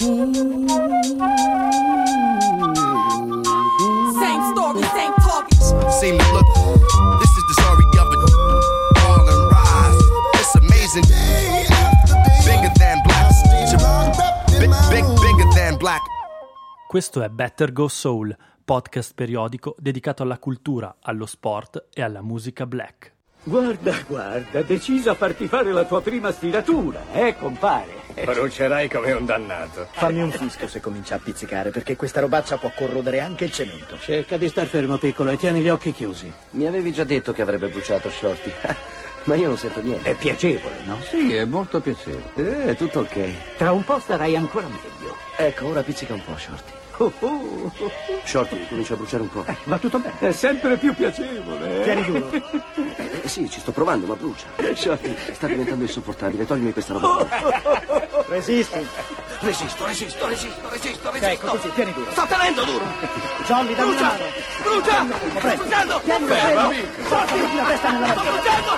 Same story, same talking. Seem to look. This is the story of a fall and rise. It's amazing. Bigger than black. Big, big, bigger than black. Questo è Better Go Soul, podcast periodico dedicato alla cultura, allo sport e alla musica black. Guarda, guarda, deciso a farti fare la tua prima stiratura, eh, compare? Brucerai come un dannato. Fammi un fischio se comincia a pizzicare, perché questa robaccia può corrodere anche il cemento. Cerca di star fermo, piccolo, e tieni gli occhi chiusi. Mi avevi già detto che avrebbe bruciato Shorty. Ma io non sento niente. È piacevole, no? Sì, è molto piacevole. Eh, è tutto ok. Tra un po' starai ancora meglio. Ecco, ora pizzica un po', Shorty. Oh, oh. Shorty, comincia a bruciare un po'. Va tutto bene. È sempre più piacevole. eh? Tieni duro. Eh, sì, ci sto provando, ma brucia. Shorty, sta diventando insopportabile. Toglimi questa roba. Resisti. Resisto, resisto, resisto, resisto, resisto. Ecco, così, tieni duro. Sto tenendo duro. Jolly, dammi una Brucia! mano. Brucia! Presto. bruciando! Tienilo fermo. Metti la testa nella Sto bruciando!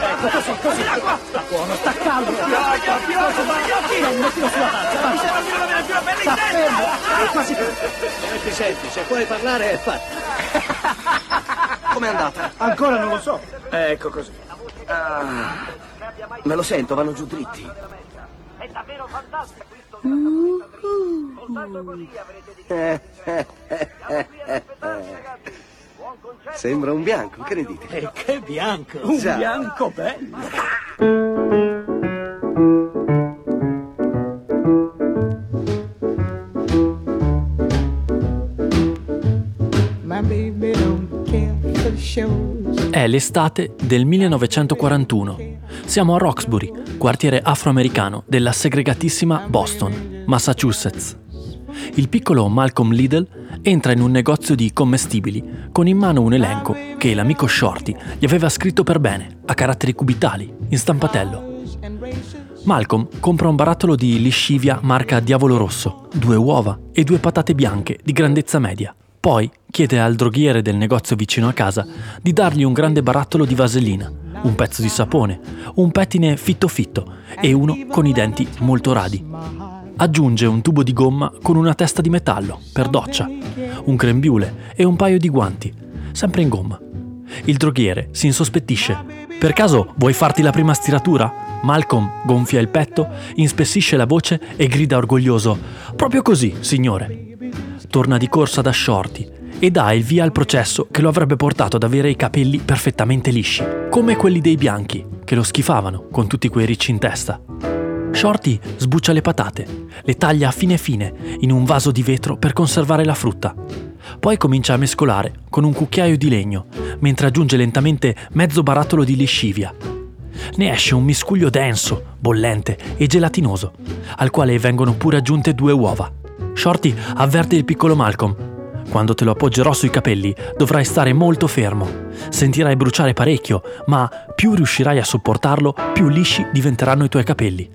Ecco, così, così. Sta buono, sta calmo. Tieni, mettilo sulla faccia, Mi sembra più avere più la pelle in testa! È quasi. Senti, senti, se puoi parlare è fatto. Com'è andata? Ancora non lo so. Ecco così. Ah, me lo sento, vanno giù dritti. Sembra un bianco, che ne dite? E che bianco, un Già. bianco bello. È l'estate del 1941. Siamo a Roxbury, quartiere afroamericano della segregatissima Boston, Massachusetts. Il piccolo Malcolm Liddell entra in un negozio di commestibili con in mano un elenco che l'amico Shorty gli aveva scritto per bene, a caratteri cubitali, in stampatello. Malcolm compra un barattolo di liscivia marca Diavolo Rosso, due uova e due patate bianche di grandezza media. Poi chiede al droghiere del negozio vicino a casa di dargli un grande barattolo di vasellina, un pezzo di sapone, un pettine fitto fitto e uno con i denti molto radi. Aggiunge un tubo di gomma con una testa di metallo per doccia, un grembiule e un paio di guanti, sempre in gomma. Il droghiere si insospettisce. Per caso vuoi farti la prima stiratura? Malcolm gonfia il petto, inspessisce la voce e grida orgoglioso: Proprio così, signore. Torna di corsa da Shorty e dà il via al processo che lo avrebbe portato ad avere i capelli perfettamente lisci, come quelli dei bianchi, che lo schifavano con tutti quei ricci in testa. Shorty sbuccia le patate, le taglia a fine fine in un vaso di vetro per conservare la frutta. Poi comincia a mescolare con un cucchiaio di legno, mentre aggiunge lentamente mezzo barattolo di liscivia. Ne esce un miscuglio denso, bollente e gelatinoso, al quale vengono pure aggiunte due uova. Shorty avverte il piccolo Malcolm. Quando te lo appoggerò sui capelli dovrai stare molto fermo. Sentirai bruciare parecchio, ma più riuscirai a sopportarlo, più lisci diventeranno i tuoi capelli.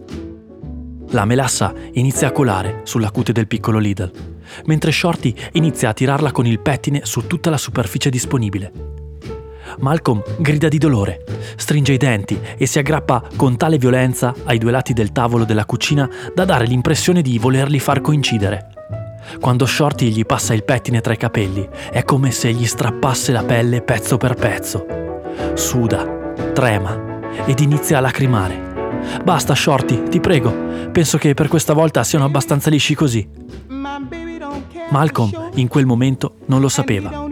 La melassa inizia a colare sulla cute del piccolo Lidl, mentre Shorty inizia a tirarla con il pettine su tutta la superficie disponibile. Malcolm grida di dolore, stringe i denti e si aggrappa con tale violenza ai due lati del tavolo della cucina da dare l'impressione di volerli far coincidere. Quando Shorty gli passa il pettine tra i capelli, è come se gli strappasse la pelle pezzo per pezzo. Suda, trema ed inizia a lacrimare. Basta, Shorty, ti prego. Penso che per questa volta siano abbastanza lisci così. Malcolm in quel momento non lo sapeva.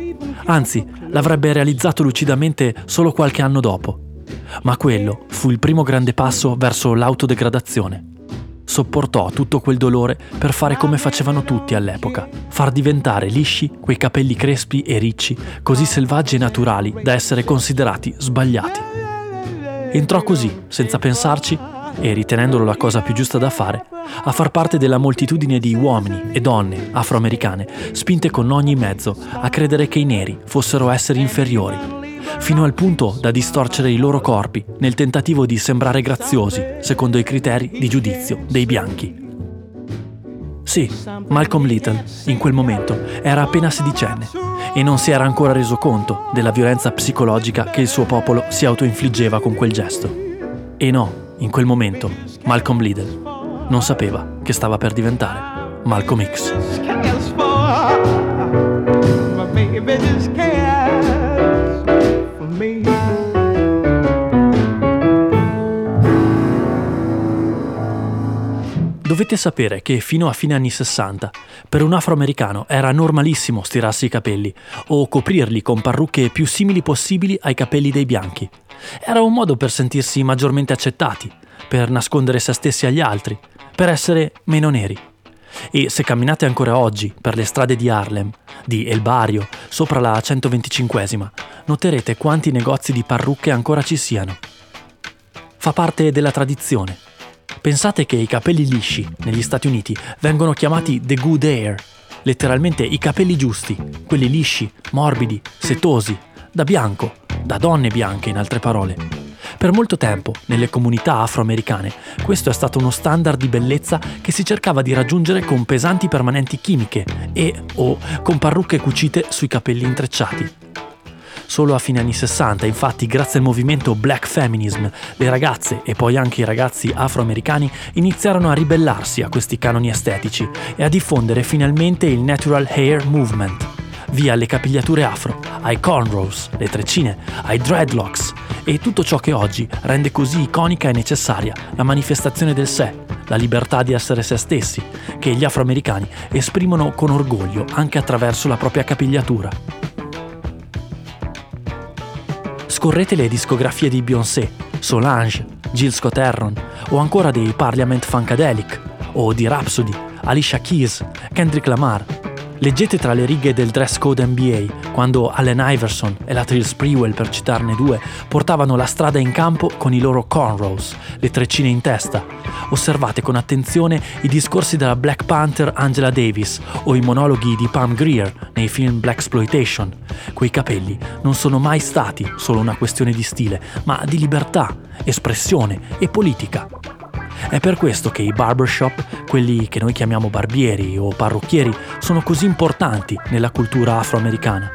Anzi, l'avrebbe realizzato lucidamente solo qualche anno dopo. Ma quello fu il primo grande passo verso l'autodegradazione. Sopportò tutto quel dolore per fare come facevano tutti all'epoca, far diventare lisci quei capelli crespi e ricci, così selvaggi e naturali da essere considerati sbagliati. Entrò così, senza pensarci, e ritenendolo la cosa più giusta da fare, a far parte della moltitudine di uomini e donne afroamericane spinte con ogni mezzo a credere che i neri fossero esseri inferiori, fino al punto da distorcere i loro corpi nel tentativo di sembrare graziosi secondo i criteri di giudizio dei bianchi. Sì, Malcolm Little, in quel momento, era appena sedicenne e non si era ancora reso conto della violenza psicologica che il suo popolo si autoinfliggeva con quel gesto. E no, in quel momento, Malcolm Liddell non sapeva che stava per diventare Malcolm X. Dovete sapere che fino a fine anni 60 per un afroamericano era normalissimo stirarsi i capelli o coprirli con parrucche più simili possibili ai capelli dei bianchi. Era un modo per sentirsi maggiormente accettati, per nascondere se stessi agli altri, per essere meno neri. E se camminate ancora oggi per le strade di Harlem, di El Barrio, sopra la 125esima, noterete quanti negozi di parrucche ancora ci siano. Fa parte della tradizione. Pensate che i capelli lisci negli Stati Uniti vengono chiamati the good hair, letteralmente i capelli giusti, quelli lisci, morbidi, setosi, da bianco, da donne bianche in altre parole. Per molto tempo, nelle comunità afroamericane, questo è stato uno standard di bellezza che si cercava di raggiungere con pesanti permanenti chimiche e o con parrucche cucite sui capelli intrecciati. Solo a fine anni 60, infatti, grazie al movimento Black Feminism, le ragazze e poi anche i ragazzi afroamericani iniziarono a ribellarsi a questi canoni estetici e a diffondere finalmente il Natural Hair Movement, via le capigliature afro, ai cornrows, le treccine, ai dreadlocks. E tutto ciò che oggi rende così iconica e necessaria la manifestazione del sé, la libertà di essere se stessi, che gli afroamericani esprimono con orgoglio anche attraverso la propria capigliatura. Scorrete le discografie di Beyoncé, Solange, Jill Scott Heron o ancora dei Parliament Funkadelic o di Rhapsody, Alicia Keys, Kendrick Lamar. Leggete tra le righe del dress code NBA quando Allen Iverson e la Trill Sprewell, per citarne due, portavano la strada in campo con i loro cornrows, le treccine in testa. Osservate con attenzione i discorsi della Black Panther Angela Davis o i monologhi di Pam Grier nei film Black Exploitation. Quei capelli non sono mai stati solo una questione di stile, ma di libertà, espressione e politica. È per questo che i barbershop, quelli che noi chiamiamo barbieri o parrucchieri, sono così importanti nella cultura afroamericana.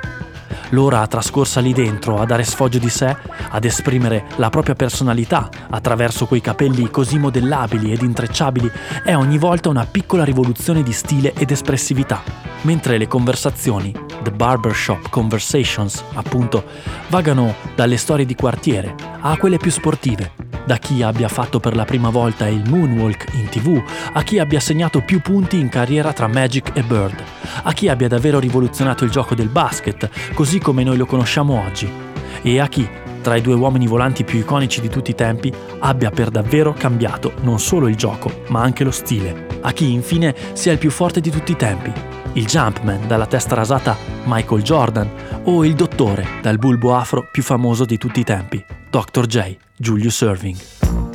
L'ora trascorsa lì dentro a dare sfoggio di sé, ad esprimere la propria personalità attraverso quei capelli così modellabili ed intrecciabili, è ogni volta una piccola rivoluzione di stile ed espressività, mentre le conversazioni, the barbershop conversations, appunto, vagano dalle storie di quartiere a quelle più sportive, da chi abbia fatto per la prima volta il moonwalk in tv, a chi abbia segnato più punti in carriera tra Magic e Bird, a chi abbia davvero rivoluzionato il gioco del basket, così come noi lo conosciamo oggi, e a chi, tra i due uomini volanti più iconici di tutti i tempi, abbia per davvero cambiato non solo il gioco, ma anche lo stile, a chi infine sia il più forte di tutti i tempi, il Jumpman dalla testa rasata Michael Jordan o il dottore dal bulbo afro più famoso di tutti i tempi, Dr. J. Julius Irving.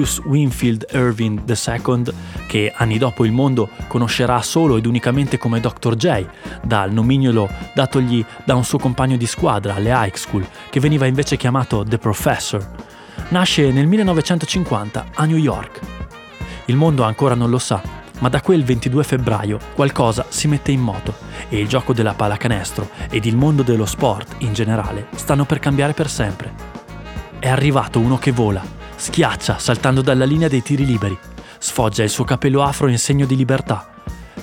Julius Winfield Irving II, che anni dopo il mondo conoscerà solo ed unicamente come Dr. J, dal nomignolo datogli da un suo compagno di squadra alle high school, che veniva invece chiamato The Professor, nasce nel 1950 a New York. Il mondo ancora non lo sa, ma da quel 22 febbraio qualcosa si mette in moto e il gioco della pallacanestro ed il mondo dello sport in generale stanno per cambiare per sempre. È arrivato uno che vola, schiaccia saltando dalla linea dei tiri liberi, sfoggia il suo capello afro in segno di libertà,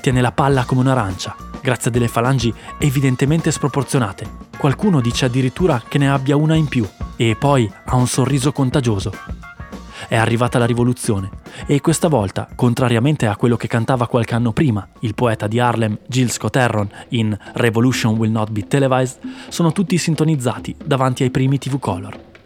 tiene la palla come un'arancia, grazie a delle falangi evidentemente sproporzionate. Qualcuno dice addirittura che ne abbia una in più. E poi ha un sorriso contagioso. È arrivata la rivoluzione. E questa volta, contrariamente a quello che cantava qualche anno prima il poeta di Harlem Gil Scott Heron in Revolution Will Not Be Televised, sono tutti sintonizzati davanti ai primi TV Color.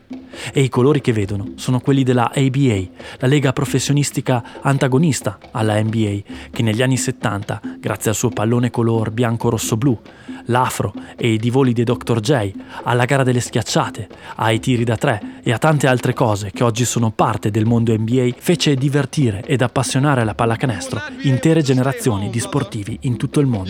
E i colori che vedono sono quelli della ABA, la lega professionistica antagonista alla NBA, che negli anni 70, grazie al suo pallone color bianco-rosso-blu, l'afro e i divoli dei Dr. J, alla gara delle schiacciate, ai tiri da tre e a tante altre cose che oggi sono parte del mondo NBA, fece divertire ed appassionare la pallacanestro intere generazioni di sportivi in tutto il mondo.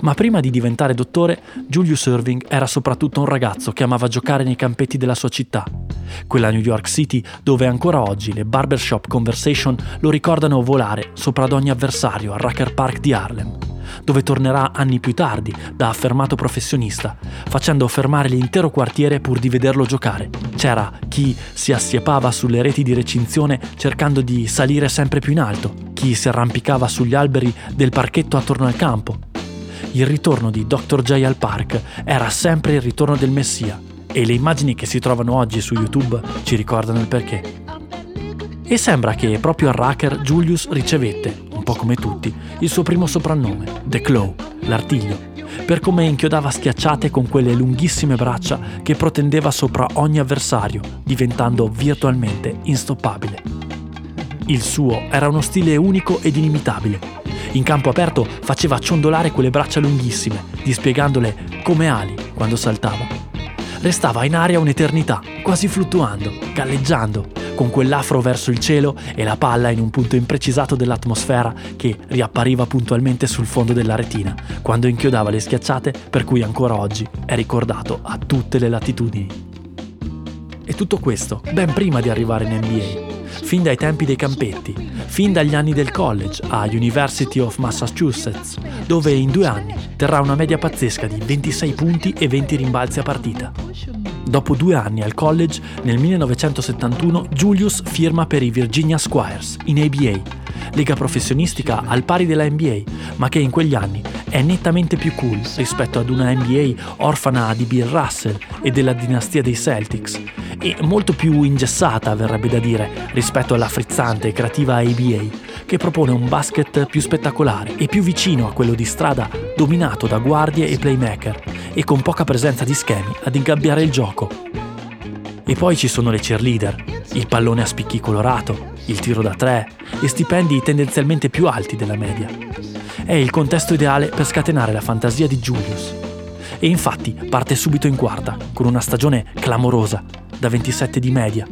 Ma prima di diventare dottore, Julius Irving era soprattutto un ragazzo che amava giocare nei campetti della sua città, quella New York City dove ancora oggi le barbershop conversation lo ricordano volare sopra ad ogni avversario al Rucker Park di Harlem, dove tornerà anni più tardi da affermato professionista, facendo fermare l'intero quartiere pur di vederlo giocare. C'era chi si assiepava sulle reti di recinzione cercando di salire sempre più in alto, chi si arrampicava sugli alberi del parchetto attorno al campo, il ritorno di Dr. J al park era sempre il ritorno del Messia e le immagini che si trovano oggi su YouTube ci ricordano il perché. E sembra che proprio al Racker Julius ricevette, un po' come tutti, il suo primo soprannome, The Claw, l'artiglio, per come inchiodava schiacciate con quelle lunghissime braccia che protendeva sopra ogni avversario, diventando virtualmente instoppabile. Il suo era uno stile unico ed inimitabile, in campo aperto faceva ciondolare quelle braccia lunghissime, dispiegandole come ali quando saltava. Restava in aria un'eternità, quasi fluttuando, galleggiando, con quell'afro verso il cielo e la palla in un punto imprecisato dell'atmosfera che riappariva puntualmente sul fondo della retina, quando inchiodava le schiacciate per cui ancora oggi è ricordato a tutte le latitudini. E tutto questo ben prima di arrivare in NBA, fin dai tempi dei campetti, fin dagli anni del college a University of Massachusetts, dove in due anni terrà una media pazzesca di 26 punti e 20 rimbalzi a partita. Dopo due anni al college, nel 1971 Julius firma per i Virginia Squires in ABA, lega professionistica al pari della NBA, ma che in quegli anni è nettamente più cool rispetto ad una NBA orfana di Bill Russell e della dinastia dei Celtics, e molto più ingessata, verrebbe da dire, rispetto alla frizzante e creativa ABA, che propone un basket più spettacolare e più vicino a quello di strada dominato da guardie e playmaker e con poca presenza di schemi ad ingabbiare il gioco. E poi ci sono le cheerleader, il pallone a spicchi colorato, il tiro da tre e stipendi tendenzialmente più alti della media. È il contesto ideale per scatenare la fantasia di Julius. E infatti parte subito in quarta, con una stagione clamorosa, da 27 di media,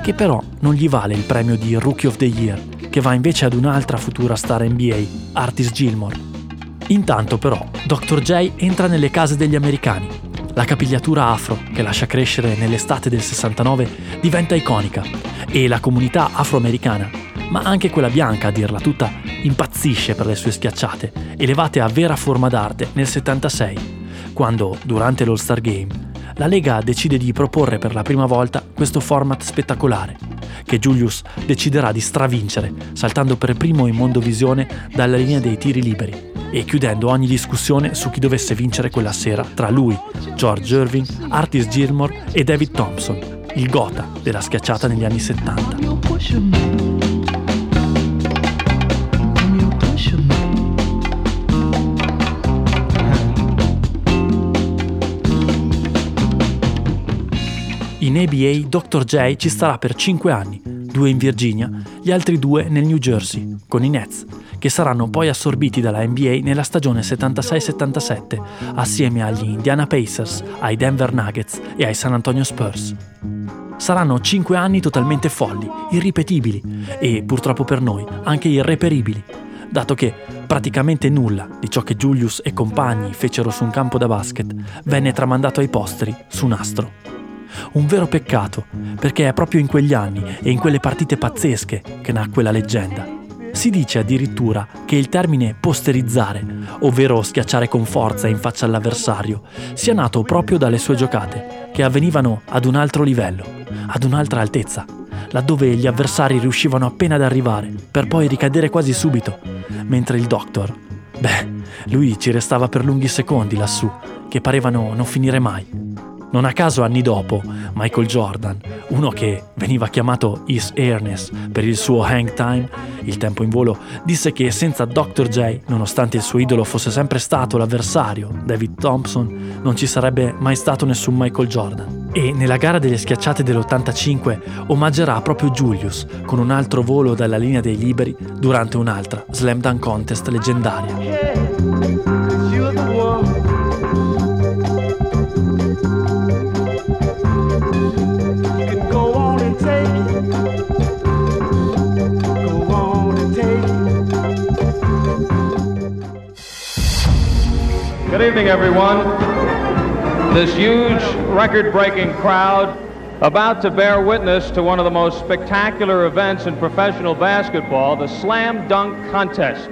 che però non gli vale il premio di Rookie of the Year, che va invece ad un'altra futura star NBA, Artis Gilmore. Intanto però Dr. J entra nelle case degli americani. La capigliatura afro, che lascia crescere nell'estate del 69, diventa iconica e la comunità afroamericana, ma anche quella bianca a dirla tutta, impazzisce per le sue schiacciate, elevate a vera forma d'arte nel 76, quando, durante l'All-Star Game, la Lega decide di proporre per la prima volta questo format spettacolare, che Julius deciderà di stravincere, saltando per primo in mondovisione dalla linea dei tiri liberi e chiudendo ogni discussione su chi dovesse vincere quella sera tra lui, George Irving, Artis Gilmore e David Thompson, il gota della schiacciata negli anni 70. In ABA Dr. J ci starà per 5 anni, due in Virginia, gli altri due nel New Jersey, con i Nets, che saranno poi assorbiti dalla NBA nella stagione 76-77, assieme agli Indiana Pacers, ai Denver Nuggets e ai San Antonio Spurs. Saranno 5 anni totalmente folli, irripetibili e, purtroppo per noi, anche irreperibili, dato che praticamente nulla di ciò che Julius e compagni fecero su un campo da basket venne tramandato ai posteri su nastro. Un vero peccato, perché è proprio in quegli anni e in quelle partite pazzesche che nacque la leggenda. Si dice addirittura che il termine posterizzare, ovvero schiacciare con forza in faccia all'avversario, sia nato proprio dalle sue giocate, che avvenivano ad un altro livello, ad un'altra altezza, laddove gli avversari riuscivano appena ad arrivare, per poi ricadere quasi subito, mentre il Doctor, beh, lui ci restava per lunghi secondi lassù, che parevano non finire mai. Non a caso anni dopo, Michael Jordan, uno che veniva chiamato His Airness per il suo hang time, il tempo in volo, disse che senza Dr. J, nonostante il suo idolo fosse sempre stato l'avversario, David Thompson, non ci sarebbe mai stato nessun Michael Jordan. E nella gara delle schiacciate dell'85 omaggerà proprio Julius con un altro volo dalla linea dei liberi durante un'altra Slam Dunk Contest leggendaria. Good everyone. This huge record breaking crowd about to bear witness to one of the most spectacular events in professional basketball, the Slam Dunk Contest.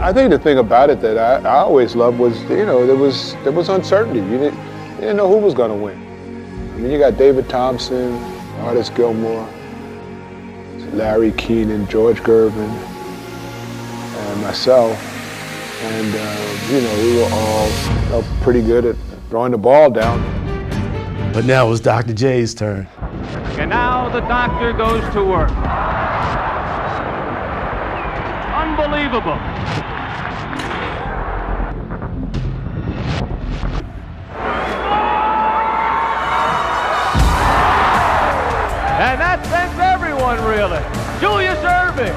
I think the thing about it that I, I always loved was, you know, there was there was uncertainty. You didn't, you didn't know who was going to win. I mean, you got David Thompson, Artis Gilmore, Larry Keenan, George Gervin, and myself. And, uh, you know, we were all you pretty good at throwing the ball down. But now it was Dr. J's turn. And now the doctor goes to work. Unbelievable. And that sends everyone reeling. Julius Irving.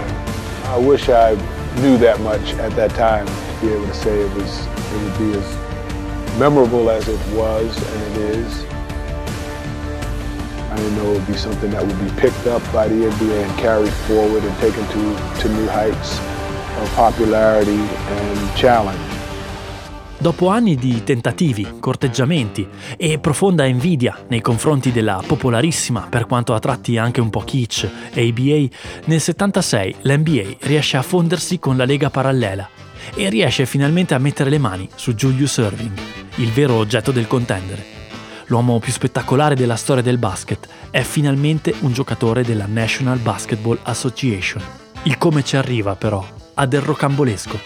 I wish I knew that much at that time to be able to say it was it would be as memorable as it was and it is. I didn't know it would be something that would be picked up by the NBA and carried forward and taken to, to new heights of popularity and challenge. Dopo anni di tentativi, corteggiamenti e profonda invidia nei confronti della popolarissima, per quanto a tratti anche un po' kitsch, ABA, nel 76 l'NBA riesce a fondersi con la Lega Parallela e riesce finalmente a mettere le mani su Julius Irving, il vero oggetto del contendere. L'uomo più spettacolare della storia del basket è finalmente un giocatore della National Basketball Association. Il come ci arriva, però, ha del rocambolesco.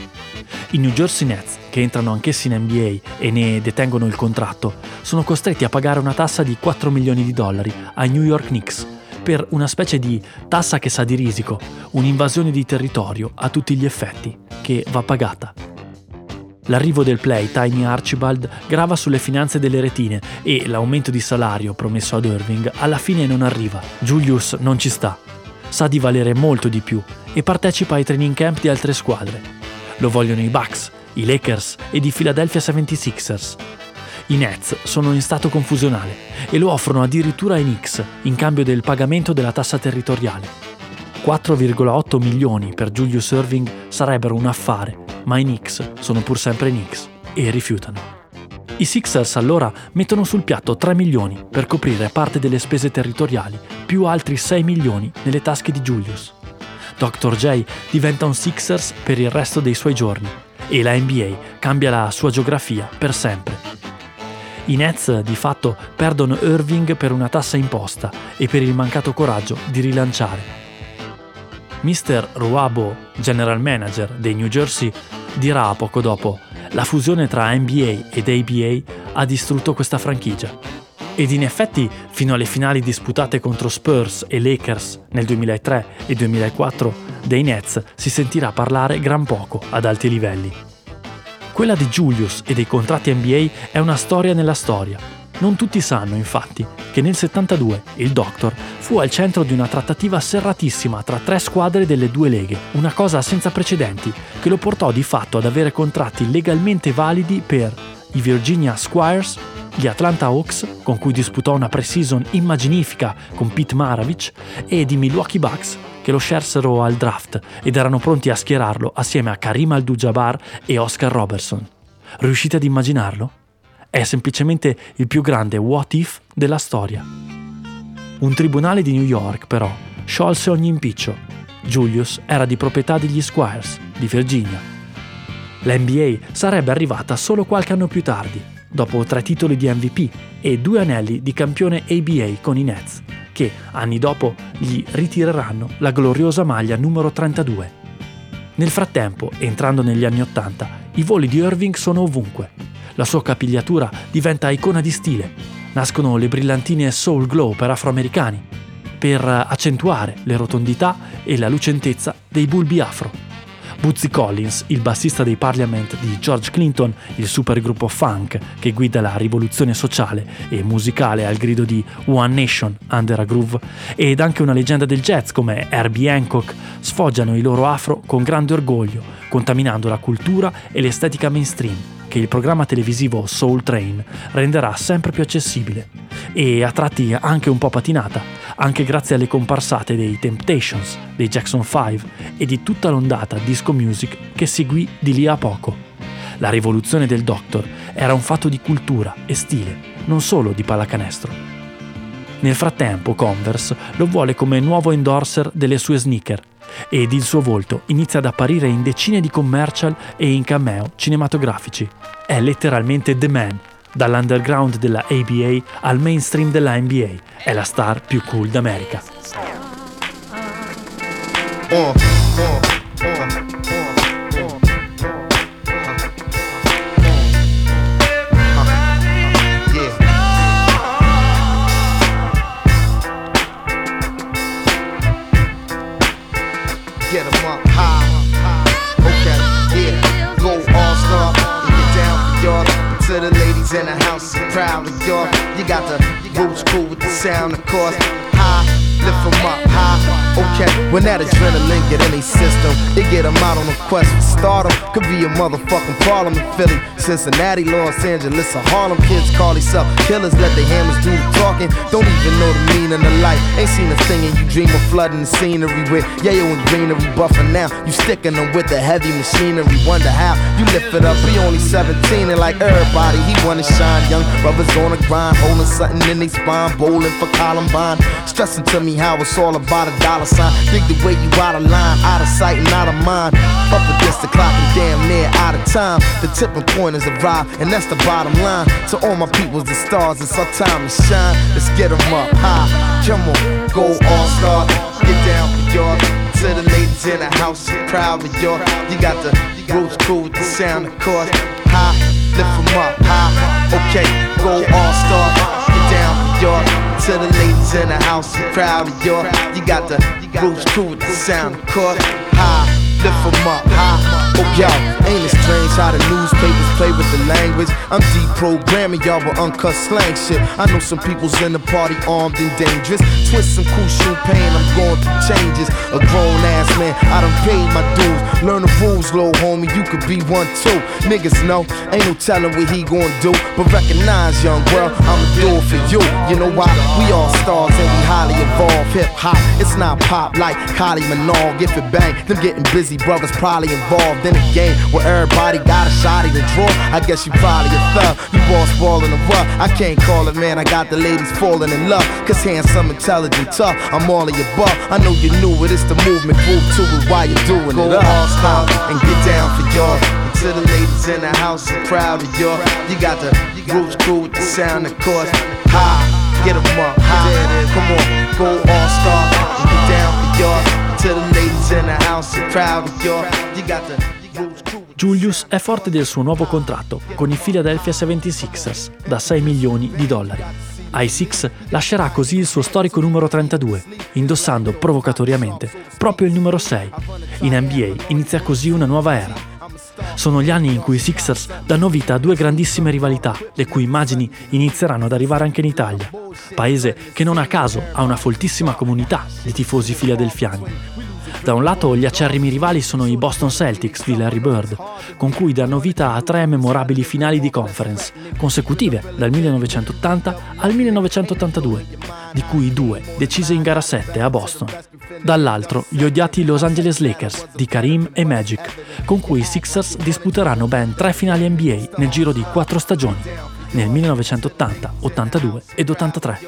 I New Jersey Nets, che entrano anch'essi in NBA e ne detengono il contratto, sono costretti a pagare una tassa di 4 milioni di dollari ai New York Knicks per una specie di tassa che sa di risico, un'invasione di territorio a tutti gli effetti, che va pagata. L'arrivo del play Tiny Archibald grava sulle finanze delle retine e l'aumento di salario promesso ad Irving alla fine non arriva. Julius non ci sta. Sa di valere molto di più e partecipa ai training camp di altre squadre. Lo vogliono i Bucks, i Lakers ed i Philadelphia 76ers. I Nets sono in stato confusionale e lo offrono addirittura ai Knicks in cambio del pagamento della tassa territoriale. 4,8 milioni per Julius Irving sarebbero un affare, ma i Knicks sono pur sempre Knicks e rifiutano. I Sixers allora mettono sul piatto 3 milioni per coprire parte delle spese territoriali, più altri 6 milioni nelle tasche di Julius. Dr. J diventa un Sixers per il resto dei suoi giorni e la NBA cambia la sua geografia per sempre. I Nets di fatto perdono Irving per una tassa imposta e per il mancato coraggio di rilanciare. Mr. Ruabo, general manager dei New Jersey, dirà poco dopo la fusione tra NBA ed ABA ha distrutto questa franchigia. Ed in effetti, fino alle finali disputate contro Spurs e Lakers nel 2003 e 2004, dei Nets si sentirà parlare gran poco ad alti livelli. Quella di Julius e dei contratti NBA è una storia nella storia. Non tutti sanno, infatti, che nel 72 il Doctor fu al centro di una trattativa serratissima tra tre squadre delle due leghe, una cosa senza precedenti che lo portò di fatto ad avere contratti legalmente validi per i Virginia Squires, gli Atlanta Hawks, con cui disputò una pre-season immaginifica con Pete Maravich, ed i Milwaukee Bucks, che lo scersero al draft ed erano pronti a schierarlo assieme a Karim Abdul-Jabbar e Oscar Robertson. Riuscite ad immaginarlo? È semplicemente il più grande what if della storia. Un tribunale di New York, però, sciolse ogni impiccio. Julius era di proprietà degli Squires, di Virginia. La NBA sarebbe arrivata solo qualche anno più tardi, dopo tre titoli di MVP e due anelli di campione ABA con i Nets, che anni dopo gli ritireranno la gloriosa maglia numero 32. Nel frattempo, entrando negli anni 80, i voli di Irving sono ovunque. La sua capigliatura diventa icona di stile. Nascono le brillantine Soul Glow per afroamericani, per accentuare le rotondità e la lucentezza dei bulbi afro. Bootsy Collins, il bassista dei Parliament di George Clinton, il supergruppo funk che guida la rivoluzione sociale e musicale al grido di One Nation Under a Groove, ed anche una leggenda del jazz come Herbie Hancock, sfoggiano i loro afro con grande orgoglio, contaminando la cultura e l'estetica mainstream che il programma televisivo Soul Train renderà sempre più accessibile e a tratti anche un po' patinata, anche grazie alle comparsate dei Temptations, dei Jackson 5 e di tutta l'ondata disco music che seguì di lì a poco. La rivoluzione del Doctor era un fatto di cultura e stile, non solo di pallacanestro. Nel frattempo Converse lo vuole come nuovo endorser delle sue sneaker ed il suo volto inizia ad apparire in decine di commercial e in cameo cinematografici. È letteralmente The Man, dall'underground della ABA al mainstream della NBA. È la star più cool d'America. Uh, uh, To the ladies in the house, I'm proud of y'all. You got the roots cool with the sound, of course. High, lift 'em up high. Okay, when that adrenaline get in their system, they get 'em out on a quest for stardom. Could be a motherfucking problem in Philly, Cincinnati, Los Angeles, or Harlem. Kids call themselves killers, let the hammers do the talking. Don't even know the meaning of life. Ain't seen a thing and you dream of flooding the scenery with yayo and greenery buffing now. You sticking them with the heavy machinery. Wonder how you lift it up. He only 17 and like everybody, he wanna shine. Young brothers on the grind, holding something in their spine, bowling for Columbine. Stressing to me how it's all about a dollar sign. Dig the way you out of line, out of sight and out of mind. Up against the clock and damn near out of time. The tipping point is arrived, and that's the bottom line. To all my peoples, the stars, it's our time to shine. Let's get get 'em up high. Come on, go all star. Get down for y'all. To the ladies in the house, proud of y'all. You got the roots cool with the sound, of course. High, lift 'em up high. Okay, go all star. Get down y'all. To the ladies in the house, I'm proud of y'all. You got the roots cool with the sound, of course. High, lift 'em up high. Oh, yo, ain't it strange how the newspapers play with the language? I'm deprogramming y'all with uncut slang shit. I know some people's in the party armed and dangerous. Twist some cool shoe pain, I'm going through changes. A grown ass man, I done paid my dues. Learn the rules, little homie, you could be one too. Niggas know, ain't no telling what he gon' do. But recognize, young girl, I'ma do it for you. You know why? We all stars and we highly evolved. Hip hop, it's not pop like Kylie Minogue. If it bang, them getting busy brothers probably involved in a game where everybody got a shot at the draw. I guess you probably a thug. You boss ballin' the rough. I can't call it, man. I got the ladies falling in love. Cause handsome, intelligent, tough. I'm all of your buff. I know you knew it. It's the movement. Move to it while you're doing Go it. Up. all star and get down for y'all. To the ladies in the house, I'm proud of y'all. You got the roots cool with the sound, of course. High, get 'em up. High, come on, go all star and get down for y'all. To the ladies in the house, I'm proud of y'all. You got the. Julius è forte del suo nuovo contratto con i Philadelphia 76ers da 6 milioni di dollari. Ai Six lascerà così il suo storico numero 32, indossando provocatoriamente proprio il numero 6. In NBA inizia così una nuova era. Sono gli anni in cui i Sixers danno vita a due grandissime rivalità, le cui immagini inizieranno ad arrivare anche in Italia, paese che non a caso ha una foltissima comunità di tifosi filadelfiani. Da un lato gli acerrimi rivali sono i Boston Celtics di Larry Bird, con cui danno vita a tre memorabili finali di conference, consecutive dal 1980 al 1982, di cui due decise in gara 7 a Boston. Dall'altro gli odiati Los Angeles Lakers di Karim e Magic, con cui i Sixers disputeranno ben tre finali NBA nel giro di quattro stagioni, nel 1980, 82 ed 83.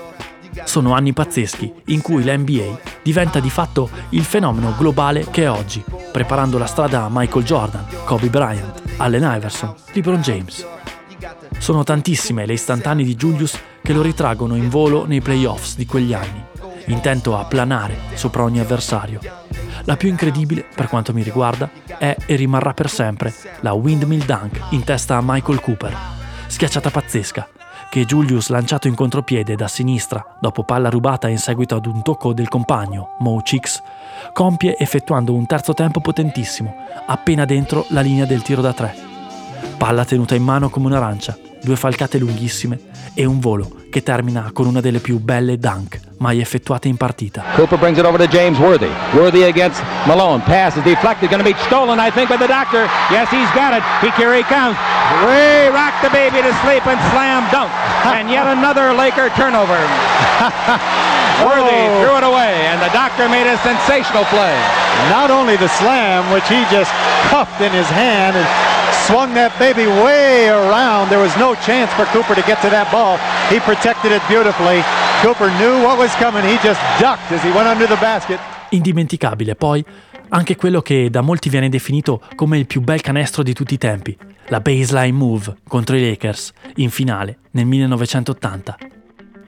Sono anni pazzeschi in cui la NBA diventa di fatto il fenomeno globale che è oggi, preparando la strada a Michael Jordan, Kobe Bryant, Allen Iverson, LeBron James. Sono tantissime le istantanee di Julius che lo ritraggono in volo nei playoffs di quegli anni, intento a planare sopra ogni avversario. La più incredibile, per quanto mi riguarda, è e rimarrà per sempre la windmill dunk in testa a Michael Cooper. Schiacciata pazzesca, che Julius lanciato in contropiede da sinistra dopo palla rubata in seguito ad un tocco del compagno, Mo Chicks, compie effettuando un terzo tempo potentissimo, appena dentro la linea del tiro da tre. Palla tenuta in mano come un'arancia, due falcate lunghissime e un volo che termina con una delle più belle dunk mai effettuate in partita. Cooper brings it over to James Worthy. Worthy against Malone. Pass is deflected, going to be stolen, I think, by the doctor. Yes, he's got it. He, here he comes. Way rock the baby to sleep and slam dunk. and yet another Laker turnover. Worthy oh. threw it away, and the doctor made a sensational play. Not only the slam, which he just cuffed in his hand and swung that baby way around. There was no chance for Cooper to get to that ball. He protected it beautifully. Cooper knew what was coming. He just ducked as he went under the basket. Indimenticabile poi anche quello che da molti viene definito come il più bel canestro di tutti i tempi, la baseline move contro i Lakers in finale nel 1980.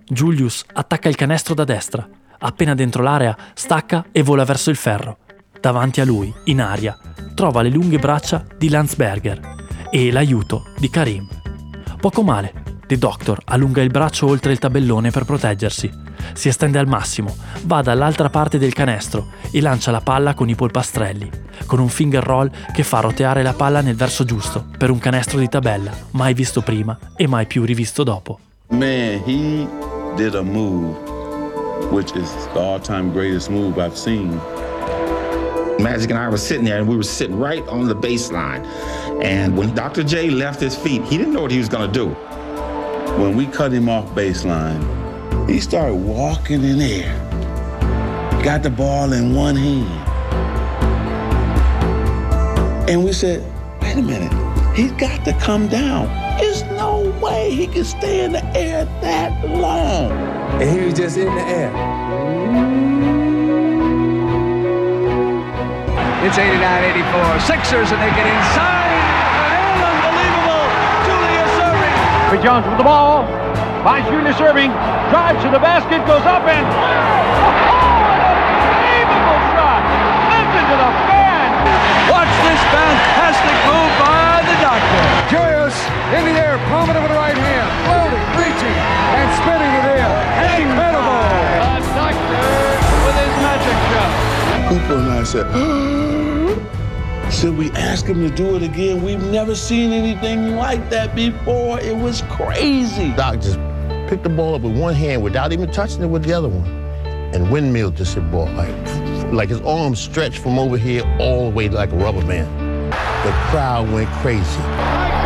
Julius attacca il canestro da destra, appena dentro l'area stacca e vola verso il ferro. Davanti a lui, in aria, trova le lunghe braccia di Landsberger e l'aiuto di Karim. Poco male, The Doctor allunga il braccio oltre il tabellone per proteggersi. Si estende al massimo, va dall'altra parte del canestro e lancia la palla con i polpastrelli, con un finger roll che fa roteare la palla nel verso giusto per un canestro di tabella, mai visto prima e mai più rivisto dopo. Man, he did a move, which is the all-time greatest move I've seen. Magic and I were sitting there, and we were sitting right on the baseline. And when Dr. J left his feet, he didn't know what he was going to do. When we cut him off baseline, he started walking in air. Got the ball in one hand. And we said, wait a minute, he's got to come down. There's no way he can stay in the air that long. And he was just in the air. It's 89-84. Sixers, and they get inside. Unbelievable. Julius Irving. Ray Jones with the ball. Finds Julius Irving. Drives to the basket. Goes up and... Oh, unbelievable shot. Listen to the fan. Watch this fantastic move by the doctor. Julius in the air. Palm it over the right hand. Floating, reaching, and spinning it in. Incredible. The doctor with his magic shot. Cooper and I said, oh, Should we ask him to do it again? We've never seen anything like that before. It was crazy. Doc just picked the ball up with one hand without even touching it with the other one and windmilled this ball like, like his arms stretched from over here all the way like a rubber band. The crowd went crazy.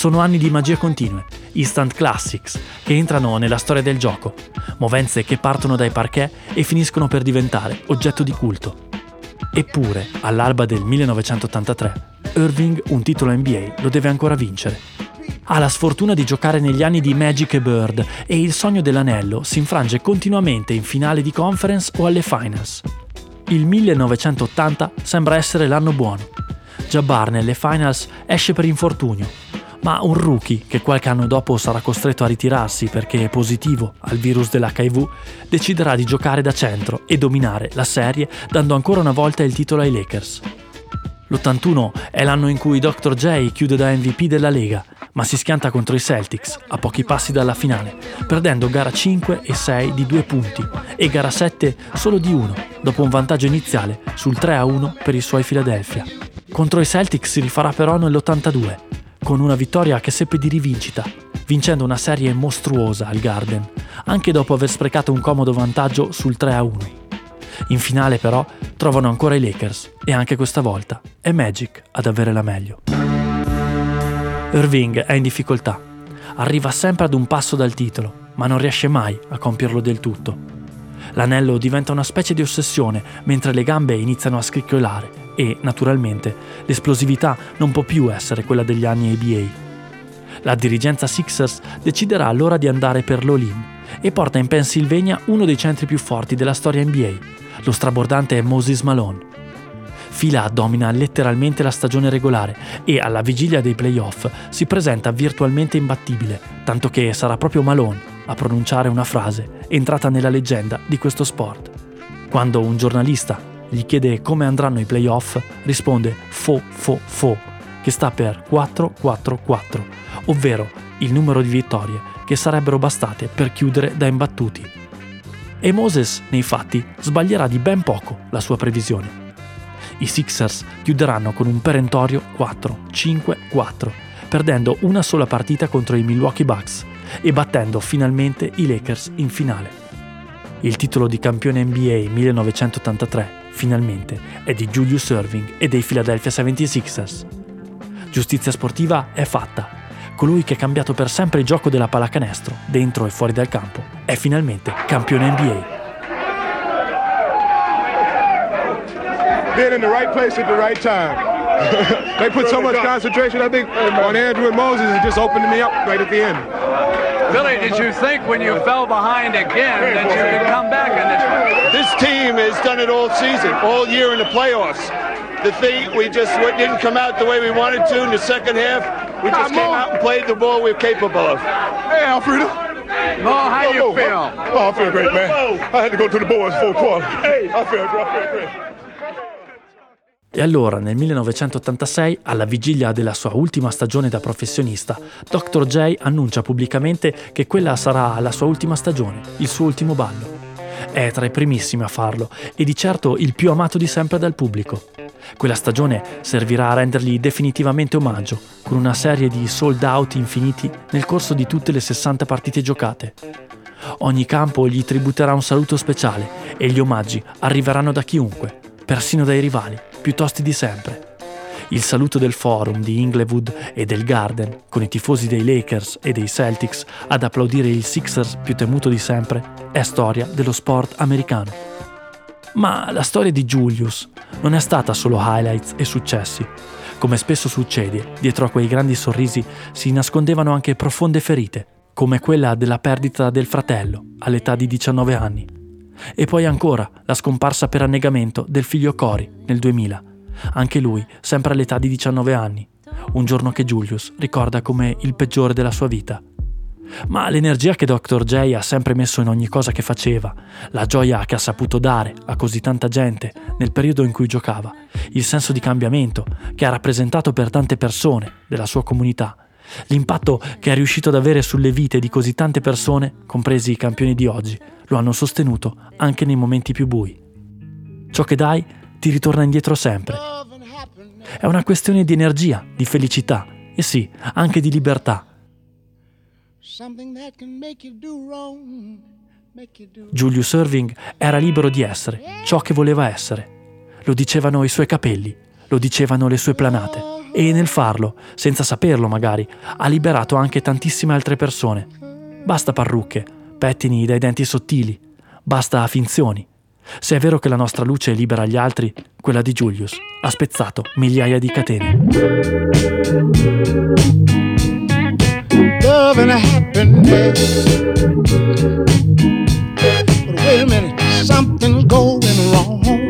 Sono anni di magie continue, instant classics, che entrano nella storia del gioco, movenze che partono dai parquet e finiscono per diventare oggetto di culto. Eppure, all'alba del 1983, Irving un titolo NBA lo deve ancora vincere. Ha la sfortuna di giocare negli anni di Magic e Bird e il sogno dell'anello si infrange continuamente in finale di conference o alle finals. Il 1980 sembra essere l'anno buono. Jabbar nelle finals esce per infortunio. Ma un rookie che qualche anno dopo sarà costretto a ritirarsi perché è positivo al virus dell'HIV deciderà di giocare da centro e dominare la serie dando ancora una volta il titolo ai Lakers. L'81 è l'anno in cui Dr. J chiude da MVP della Lega, ma si schianta contro i Celtics a pochi passi dalla finale, perdendo gara 5 e 6 di 2 punti e gara 7 solo di 1, dopo un vantaggio iniziale sul 3-1 per i suoi Philadelphia. Contro i Celtics si rifarà però nell'82, con una vittoria che seppe di rivincita, vincendo una serie mostruosa al Garden, anche dopo aver sprecato un comodo vantaggio sul 3-1. In finale però trovano ancora i Lakers e anche questa volta è Magic ad avere la meglio. Irving è in difficoltà. Arriva sempre ad un passo dal titolo, ma non riesce mai a compierlo del tutto. L'anello diventa una specie di ossessione mentre le gambe iniziano a scricchiolare e, naturalmente, l'esplosività non può più essere quella degli anni ABA. La dirigenza Sixers deciderà allora di andare per l'All-In e porta in Pennsylvania uno dei centri più forti della storia NBA, lo strabordante Moses Malone. Fila domina letteralmente la stagione regolare e alla vigilia dei playoff si presenta virtualmente imbattibile, tanto che sarà proprio Malone a pronunciare una frase entrata nella leggenda di questo sport. Quando un giornalista gli chiede come andranno i playoff, risponde fo fo fo, che sta per 4-4-4, ovvero il numero di vittorie che sarebbero bastate per chiudere da imbattuti e Moses, nei fatti, sbaglierà di ben poco la sua previsione. I Sixers chiuderanno con un perentorio 4-5-4, perdendo una sola partita contro i Milwaukee Bucks e battendo finalmente i Lakers in finale. Il titolo di campione NBA 1983, finalmente, è di Julius Irving e dei Philadelphia 76ers. Giustizia sportiva è fatta colui che ha cambiato per sempre il gioco della pallacanestro, dentro e fuori dal campo, è finalmente campione NBA. Being in the right place at the right time. they put so much concentration, I think, on Andrew and Moses, it just opened me up right at the end. Billy, did you think when you fell behind again that you could come back in this one? This team has done it all season, all year in the playoffs. The thing, we just didn't come out the way we wanted to in the second half. We just came out and played the ball we're capable of. Hey, Alfredo. Mo, how you feel? Oh, I feel great, man. I had to go to the boys for a quarter. Hey, I feel, I feel great. E allora, nel 1986, alla vigilia della sua ultima stagione da professionista, Dr. J annuncia pubblicamente che quella sarà la sua ultima stagione, il suo ultimo ballo. È tra i primissimi a farlo e di certo il più amato di sempre dal pubblico. Quella stagione servirà a rendergli definitivamente omaggio, con una serie di sold out infiniti nel corso di tutte le 60 partite giocate. Ogni campo gli tributerà un saluto speciale e gli omaggi arriveranno da chiunque, persino dai rivali, più tosti di sempre. Il saluto del forum di Inglewood e del Garden, con i tifosi dei Lakers e dei Celtics ad applaudire il Sixers più temuto di sempre, è storia dello sport americano. Ma la storia di Julius non è stata solo highlights e successi. Come spesso succede, dietro a quei grandi sorrisi si nascondevano anche profonde ferite, come quella della perdita del fratello all'età di 19 anni. E poi ancora la scomparsa per annegamento del figlio Cory nel 2000, anche lui sempre all'età di 19 anni, un giorno che Julius ricorda come il peggiore della sua vita. Ma l'energia che Dr. J ha sempre messo in ogni cosa che faceva, la gioia che ha saputo dare a così tanta gente nel periodo in cui giocava, il senso di cambiamento che ha rappresentato per tante persone della sua comunità, l'impatto che è riuscito ad avere sulle vite di così tante persone, compresi i campioni di oggi, lo hanno sostenuto anche nei momenti più bui. Ciò che dai ti ritorna indietro sempre. È una questione di energia, di felicità e sì, anche di libertà Julius Irving era libero di essere ciò che voleva essere. Lo dicevano i suoi capelli, lo dicevano le sue planate. E nel farlo, senza saperlo magari, ha liberato anche tantissime altre persone. Basta parrucche, pettini dai denti sottili, basta finzioni. Se è vero che la nostra luce libera gli altri, quella di Julius ha spezzato migliaia di catene. love and happiness. But wait a minute, something's going wrong.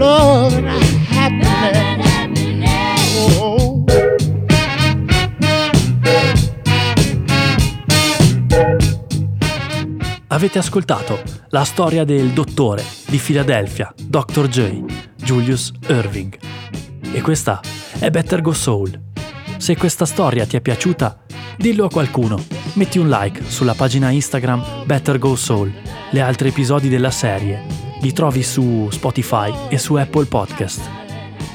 Oh, happiness. Oh. Avete ascoltato la storia del dottore di Philadelphia, Dr. J, Julius Irving. E questa è Better Go Soul. Se questa storia ti è piaciuta, dillo a qualcuno. Metti un like sulla pagina Instagram Better Go Soul. Gli altri episodi della serie li trovi su Spotify e su Apple Podcast.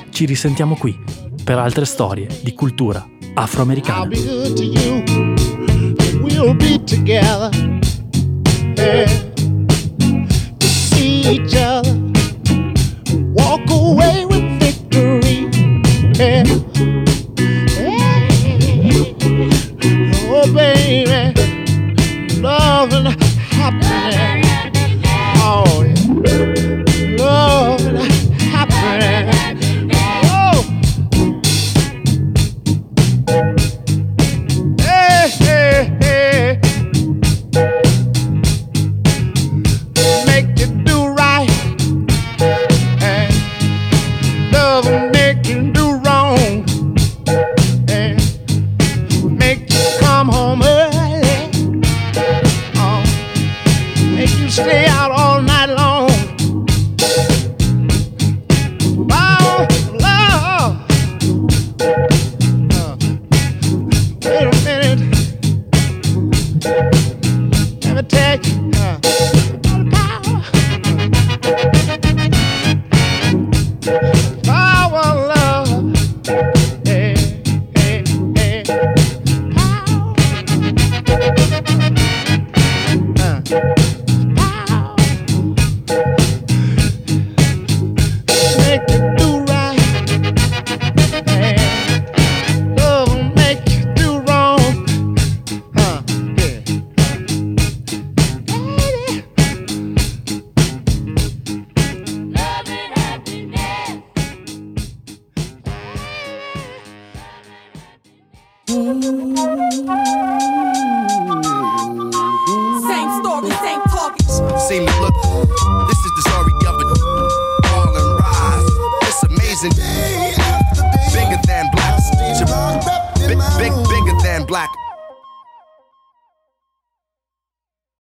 Ci risentiamo qui per altre storie di cultura afroamericana. be good to Oh, baby. Love and happiness.